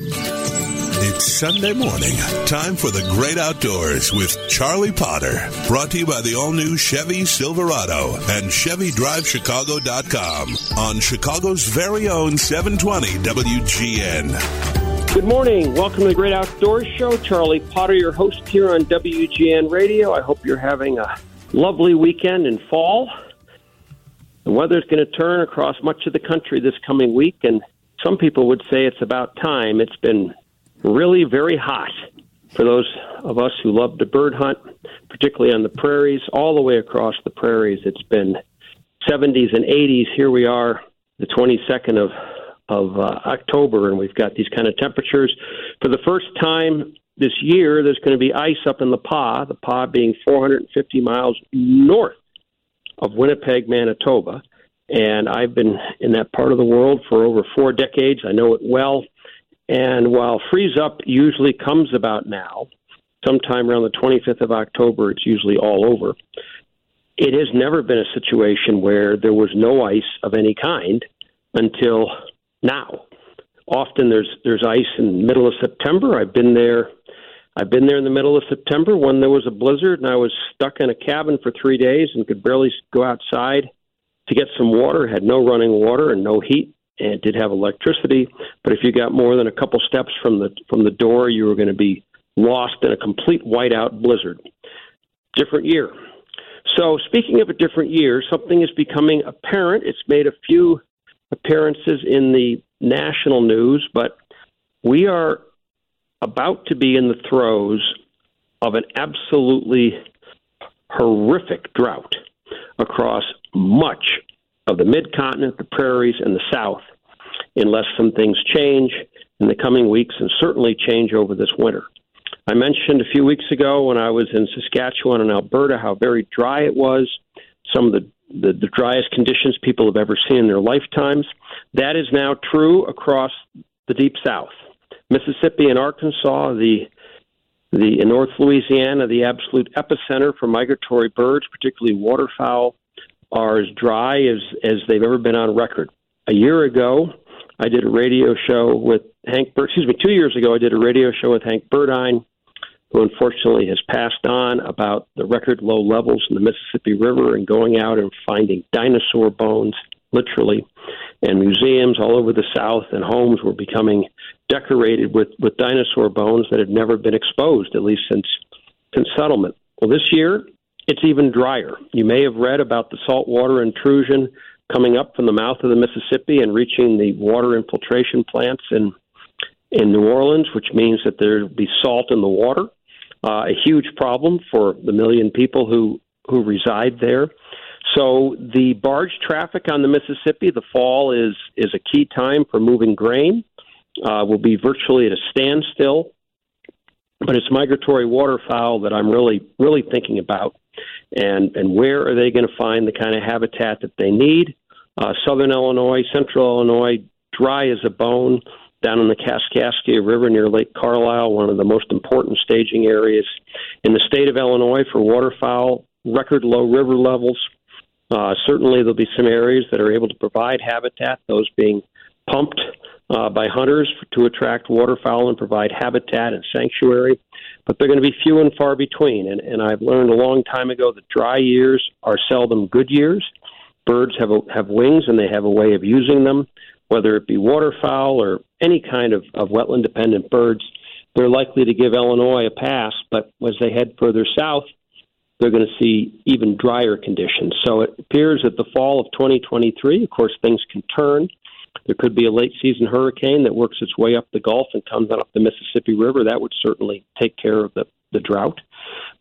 It's Sunday morning. Time for the great outdoors with Charlie Potter. Brought to you by the all new Chevy Silverado and ChevyDriveChicago.com on Chicago's very own 720 WGN. Good morning. Welcome to the Great Outdoors Show. Charlie Potter, your host here on WGN Radio. I hope you're having a lovely weekend in fall. The weather's going to turn across much of the country this coming week, and some people would say it's about time. It's been really very hot for those of us who love to bird hunt, particularly on the prairies, all the way across the prairies. It's been 70s and 80s. Here we are, the 22nd of of uh, October, and we've got these kind of temperatures. For the first time this year, there's going to be ice up in the Pas, the Pas being 450 miles north of Winnipeg, Manitoba. And I've been in that part of the world for over four decades. I know it well. And while freeze up usually comes about now, sometime around the 25th of October, it's usually all over. It has never been a situation where there was no ice of any kind until now. Often there's there's ice in the middle of September. I've been there I've been there in the middle of September when there was a blizzard and I was stuck in a cabin for 3 days and could barely go outside to get some water, had no running water and no heat and it did have electricity. But if you got more than a couple steps from the from the door, you were going to be lost in a complete whiteout blizzard. Different year. So speaking of a different year, something is becoming apparent. It's made a few appearances in the national news, but we are about to be in the throes of an absolutely horrific drought across much of the mid continent, the prairies, and the south, unless some things change in the coming weeks and certainly change over this winter. I mentioned a few weeks ago when I was in Saskatchewan and Alberta how very dry it was, some of the, the, the driest conditions people have ever seen in their lifetimes. That is now true across the deep south. Mississippi and Arkansas, the the in North Louisiana, the absolute epicenter for migratory birds, particularly waterfowl, are as dry as as they've ever been on record. A year ago, I did a radio show with Hank. Excuse me, two years ago, I did a radio show with Hank Burdine, who unfortunately has passed on about the record low levels in the Mississippi River and going out and finding dinosaur bones, literally, and museums all over the South and homes were becoming decorated with with dinosaur bones that had never been exposed, at least since since settlement. Well, this year it's even drier. You may have read about the saltwater intrusion coming up from the mouth of the Mississippi and reaching the water infiltration plants in in New Orleans, which means that there'll be salt in the water. Uh, a huge problem for the million people who who reside there. So the barge traffic on the Mississippi, the fall is is a key time for moving grain. Uh, will be virtually at a standstill. But it's migratory waterfowl that I'm really really thinking about and and where are they going to find the kind of habitat that they need? Uh, Southern Illinois, Central Illinois, dry as a bone. Down in the Kaskaskia River near Lake Carlyle, one of the most important staging areas in the state of Illinois for waterfowl. Record low river levels. Uh, certainly, there'll be some areas that are able to provide habitat. Those being pumped uh, by hunters to attract waterfowl and provide habitat and sanctuary but they're going to be few and far between. And, and I've learned a long time ago that dry years are seldom good years. Birds have a, have wings and they have a way of using them, whether it be waterfowl or any kind of, of wetland dependent birds. They're likely to give Illinois a pass, but as they head further south, they're going to see even drier conditions. So it appears that the fall of 2023, of course, things can turn. There could be a late season hurricane that works its way up the Gulf and comes up the Mississippi River. That would certainly take care of the, the drought.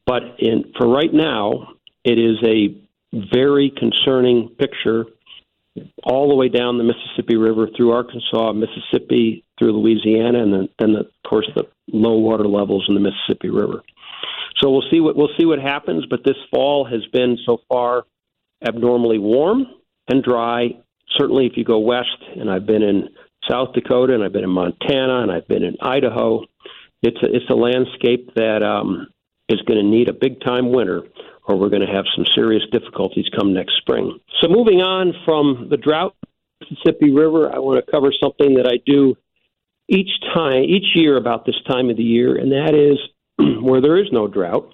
But in, for right now, it is a very concerning picture all the way down the Mississippi River through Arkansas, Mississippi, through Louisiana, and then, then the, of course the low water levels in the Mississippi River. So we'll see what we'll see what happens. But this fall has been so far abnormally warm and dry certainly if you go west, and I've been in South Dakota, and I've been in Montana, and I've been in Idaho, it's a, it's a landscape that um, is going to need a big time winter, or we're going to have some serious difficulties come next spring. So moving on from the drought, Mississippi River, I want to cover something that I do each time, each year about this time of the year, and that is where there is no drought,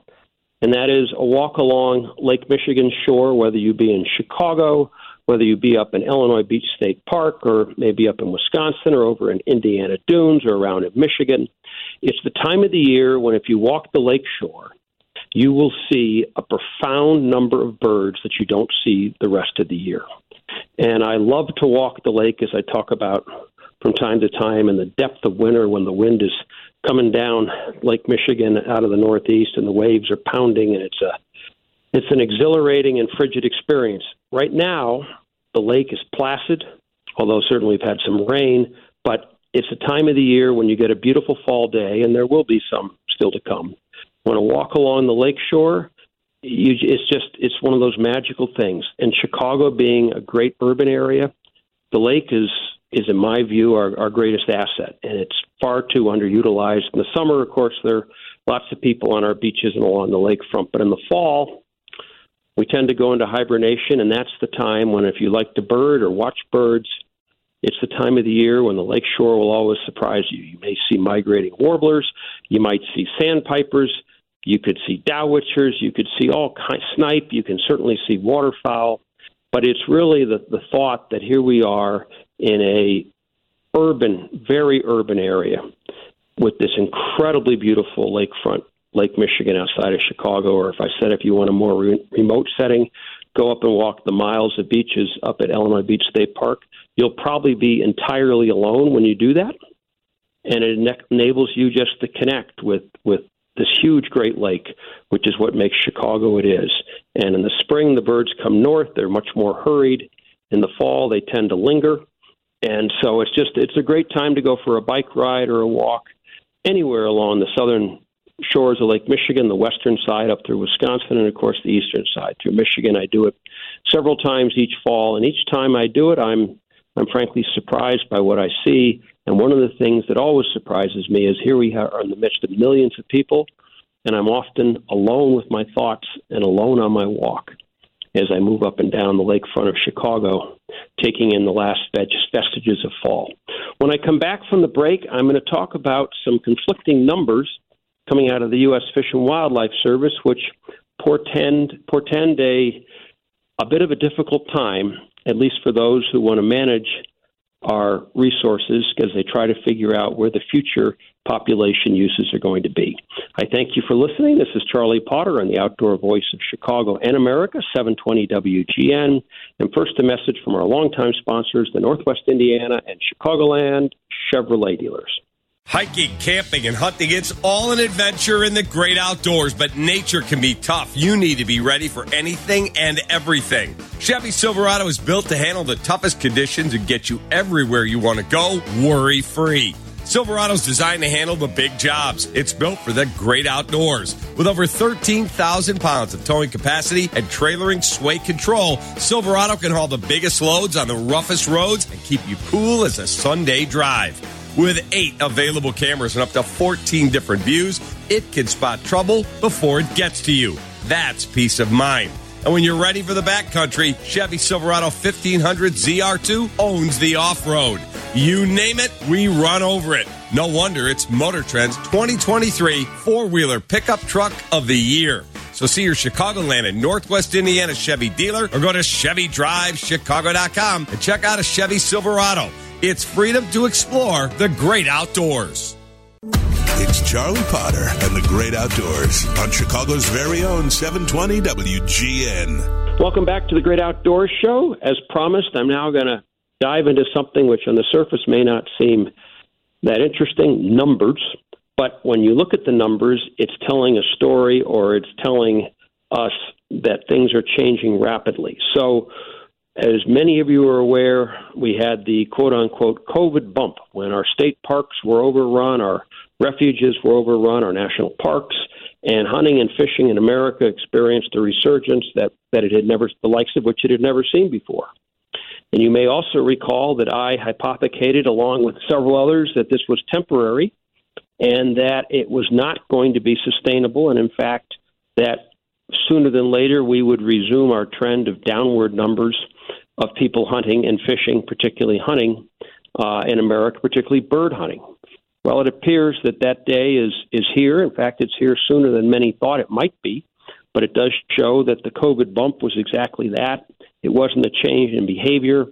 and that is a walk along Lake Michigan shore, whether you be in Chicago, whether you be up in Illinois Beach State Park, or maybe up in Wisconsin, or over in Indiana Dunes, or around in Michigan. It's the time of the year when if you walk the lake shore, you will see a profound number of birds that you don't see the rest of the year. And I love to walk the lake as I talk about from time to time in the depth of winter when the wind is coming down Lake Michigan out of the northeast and the waves are pounding and it's a it's an exhilarating and frigid experience. Right now, the lake is placid, although certainly we've had some rain, but it's a time of the year when you get a beautiful fall day, and there will be some still to come. When to walk along the lake shore? You, it's just it's one of those magical things. And Chicago being a great urban area, the lake is is in my view our, our greatest asset, and it's far too underutilized. In the summer, of course, there are lots of people on our beaches and along the lakefront, but in the fall, we tend to go into hibernation, and that's the time when, if you like to bird or watch birds, it's the time of the year when the lakeshore will always surprise you. You may see migrating warblers, you might see sandpipers, you could see dowitchers, you could see all kinds snipe, you can certainly see waterfowl, but it's really the the thought that here we are in a urban, very urban area with this incredibly beautiful lakefront, Lake Michigan outside of Chicago, or if I said if you want a more re- remote setting, go up and walk the miles of beaches up at Illinois Beach State Park. You'll probably be entirely alone when you do that, and it enables you just to connect with with this huge Great Lake, which is what makes Chicago it is. And in the spring, the birds come north; they're much more hurried. In the fall, they tend to linger and so it's just it's a great time to go for a bike ride or a walk anywhere along the southern shores of Lake Michigan, the western side up through Wisconsin, and of course the eastern side through Michigan. I do it several times each fall, and each time I do it, I'm I'm frankly surprised by what I see. And one of the things that always surprises me is here we are in the midst of millions of people, and I'm often alone with my thoughts and alone on my walk as I move up and down the lakefront of Chicago, taking in the last vestiges of fall. When I come back from the break, I'm going to talk about some conflicting numbers coming out of the U.S. Fish and Wildlife Service, which portend portend a a bit of a difficult time, at least for those who want to manage our resources as they try to figure out where the future population uses are going to be. I thank you for listening. This is Charlie Potter on the Outdoor Voice of Chicago and America, 720 WGN. And first, a message from our longtime sponsors, the Northwest Indiana and Chicagoland Chevrolet dealers. Hiking, camping, and hunting, it's all an adventure in the great outdoors, but nature can be tough. You need to be ready for anything and everything. Chevy Silverado is built to handle the toughest conditions and get you everywhere you want to go worry free. Silverado's designed to handle the big jobs. It's built for the great outdoors. With over 13,000 pounds of towing capacity and trailering sway control, Silverado can haul the biggest loads on the roughest roads and keep you cool as a Sunday drive. With eight available cameras and up to 14 different views, it can spot trouble before it gets to you. That's peace of mind. And when you're ready for the backcountry, Chevy Silverado 1500 ZR2 owns the off road. You name it, we run over it. No wonder it's Motor Trend's 2023 four wheeler pickup truck of the year. So see your Chicagoland and Northwest Indiana Chevy dealer or go to ChevyDriveChicago.com and check out a Chevy Silverado. It's freedom to explore the great outdoors. It's Charlie Potter and the Great Outdoors on Chicago's very own 720 WGN. Welcome back to the Great Outdoors Show. As promised, I'm now going to dive into something which on the surface may not seem that interesting numbers. But when you look at the numbers, it's telling a story or it's telling us that things are changing rapidly. So, as many of you are aware, we had the quote unquote COVID bump when our state parks were overrun, our refuges were overrun, our national parks, and hunting and fishing in America experienced a resurgence that, that it had never, the likes of which it had never seen before. And you may also recall that I hypothecated, along with several others, that this was temporary and that it was not going to be sustainable. And in fact, that sooner than later we would resume our trend of downward numbers of people hunting and fishing, particularly hunting uh, in America, particularly bird hunting. Well, it appears that that day is is here. In fact, it's here sooner than many thought it might be. But it does show that the COVID bump was exactly that. It wasn't a change in behavior.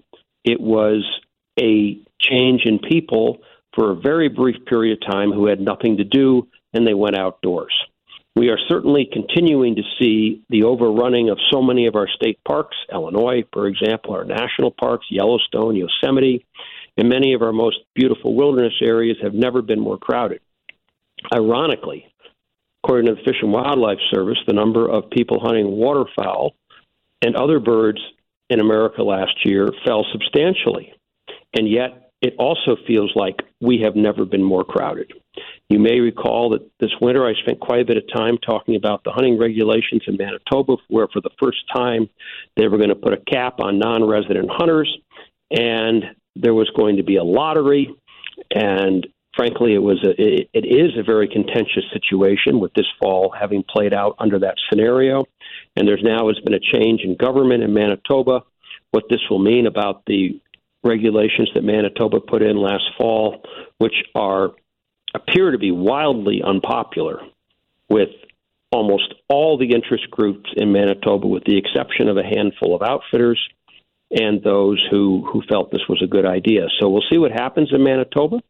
It was a change in people for a very brief period of time who had nothing to do and they went outdoors. We are certainly continuing to see the overrunning of so many of our state parks, Illinois, for example, our national parks, Yellowstone, Yosemite, and many of our most beautiful wilderness areas have never been more crowded. Ironically, according to the Fish and Wildlife Service, the number of people hunting waterfowl and other birds in America last year fell substantially. And yet, it also feels like we have never been more crowded. You may recall that this winter I spent quite a bit of time talking about the hunting regulations in Manitoba, where for the first time they were going to put a cap on non resident hunters, and there was going to be a lottery. And frankly, it was a, it, it is a very contentious situation with this fall having played out under that scenario. And there's now has been a change in government in Manitoba. What this will mean about the regulations that Manitoba put in last fall, which are appear to be wildly unpopular with almost all the interest groups in Manitoba, with the exception of a handful of outfitters and those who, who felt this was a good idea. So we'll see what happens in Manitoba.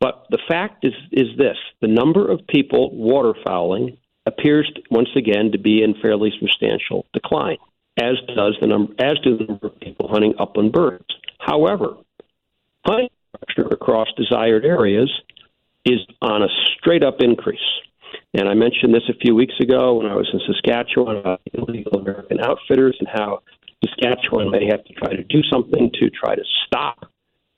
But the fact is, is this the number of people waterfowling appears once again to be in fairly substantial decline, as does the number as do the number of people hunting upland birds. However, hunting across desired areas is on a straight up increase. And I mentioned this a few weeks ago when I was in Saskatchewan about illegal American outfitters and how Saskatchewan may have to try to do something to try to stop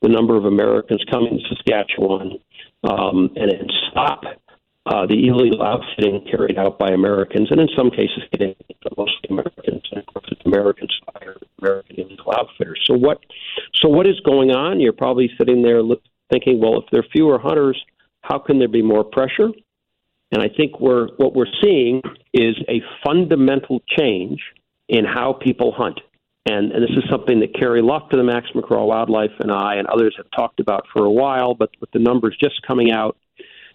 the number of Americans coming to Saskatchewan um, and, and stop uh, the illegal outfitting carried out by Americans, and in some cases, getting mostly Americans, and of course, it's Americans American illegal outfitters. So what? So what is going on? You're probably sitting there thinking, well, if there are fewer hunters, how can there be more pressure? And I think we're what we're seeing is a fundamental change in how people hunt. And, and this is something that Kerry Luft of the Max McGraw Wildlife and I and others have talked about for a while, but with the numbers just coming out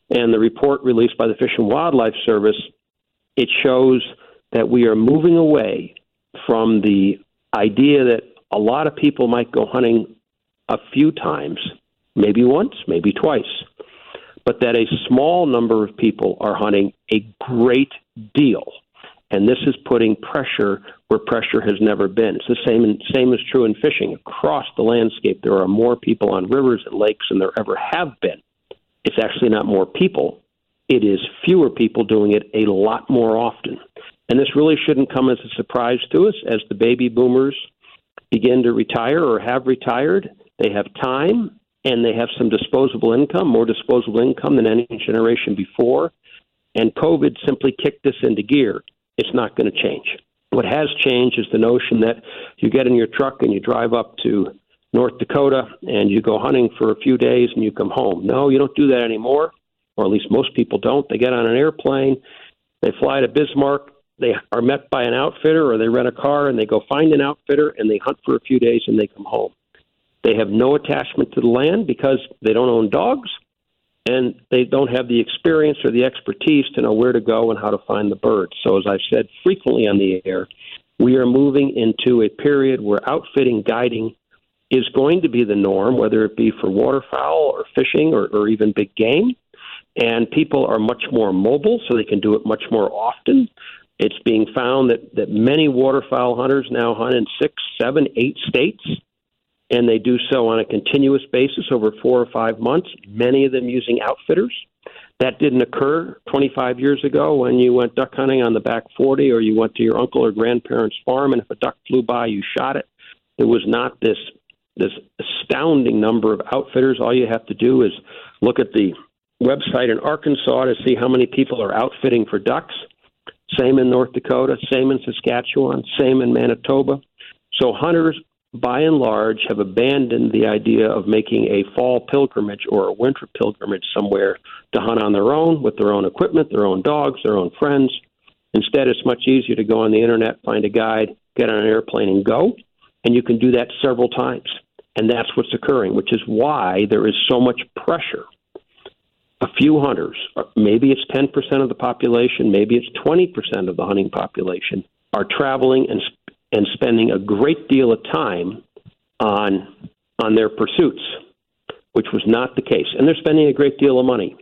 and the report released by the Fish and Wildlife Service, it shows that we are moving away from the idea that a lot of people might go hunting a few times, maybe once, maybe twice, but that a small number of people are hunting a great deal. And this is putting pressure where pressure has never been. It's the same. Same is true in fishing across the landscape. There are more people on rivers and lakes than there ever have been. It's actually not more people. It is fewer people doing it a lot more often. And this really shouldn't come as a surprise to us as the baby boomers begin to retire or have retired. They have time and they have some disposable income, more disposable income than any generation before. And COVID simply kicked this into gear. It's not going to change. What has changed is the notion that you get in your truck and you drive up to North Dakota and you go hunting for a few days and you come home. No, you don't do that anymore, or at least most people don't. They get on an airplane, they fly to Bismarck, they are met by an outfitter, or they rent a car and they go find an outfitter and they hunt for a few days and they come home. They have no attachment to the land because they don't own dogs and they don't have the experience or the expertise to know where to go and how to find the birds. So, as I've said frequently on the air, we are moving into a period where outfitting guiding is going to be the norm, whether it be for waterfowl or fishing or, or even big game. And people are much more mobile, so they can do it much more often. It's being found that, that many waterfowl hunters now hunt in six, seven, eight states and they do so on a continuous basis over four or five months, many of them using outfitters. That didn't occur 25 years ago when you went duck hunting on the back 40 or you went to your uncle or grandparents' farm and if a duck flew by, you shot it. There was not this this astounding number of outfitters. All you have to do is look at the website in Arkansas to see how many people are outfitting for ducks. Same in North Dakota, same in Saskatchewan, same in Manitoba. So hunters by and large, have abandoned the idea of making a fall pilgrimage or a winter pilgrimage somewhere to hunt on their own with their own equipment, their own dogs, their own friends. Instead, it's much easier to go on the internet, find a guide, get on an airplane, and go. And you can do that several times. And that's what's occurring, which is why there is so much pressure a few hunters, uh, maybe it's 10% of the population, maybe it's 20% of the hunting population, are traveling and, and spending a great deal of time on, on their pursuits, which was not the case. And they're spending a great deal of money.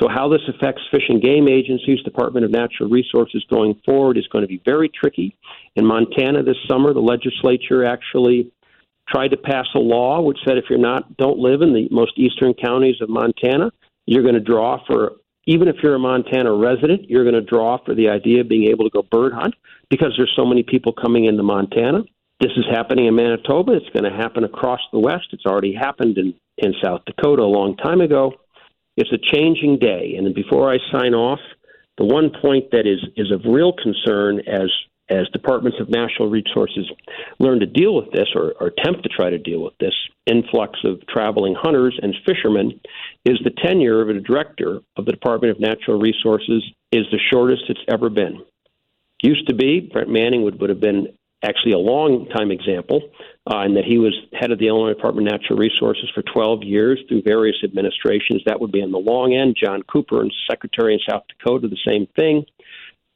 So, how this affects Fish and Game Agencies, Department of Natural Resources going forward is going to be very tricky. In Montana this summer, the legislature actually tried to pass a law which said if you're not don't live in the most eastern counties of Montana, you're going to draw for even if you're a Montana resident, you're going to draw for the idea of being able to go bird hunt because there's so many people coming into Montana. This is happening in Manitoba. It's going to happen across the West. It's already happened in, in South Dakota a long time ago. It's a changing day. And before I sign off, the one point that is, is of real concern as as departments of natural resources learn to deal with this or, or, attempt to try to deal with this influx of traveling hunters and fishermen is the tenure of a director of the Department of Natural Resources is the shortest it's ever been. Used to be, Brent Manning would, would have been actually a long time example, uh, in that he was head of the Illinois Department of Natural Resources for 12 years through various administrations. That would be on the long end. John Cooper and Secretary in South Dakota, the same thing.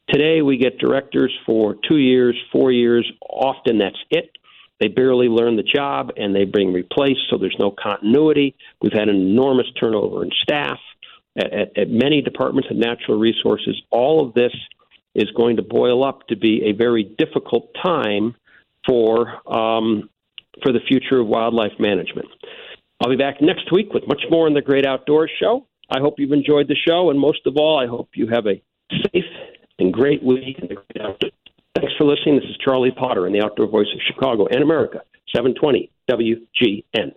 Today, we get directors for two years, four years. Often that's it. They barely learn the job and they bring replaced, so there's no continuity. We've had an enormous turnover in staff at, at, at many departments of natural resources. All of this is going to boil up to be a very difficult time for um, for the future of wildlife management. I'll be back next week with much more on the Great Outdoors Show. I hope you've enjoyed the show, and most of all, I hope you have a safe and great week. And thanks for listening. This is Charlie Potter in the Outdoor Voice of Chicago and America, 720 WGN.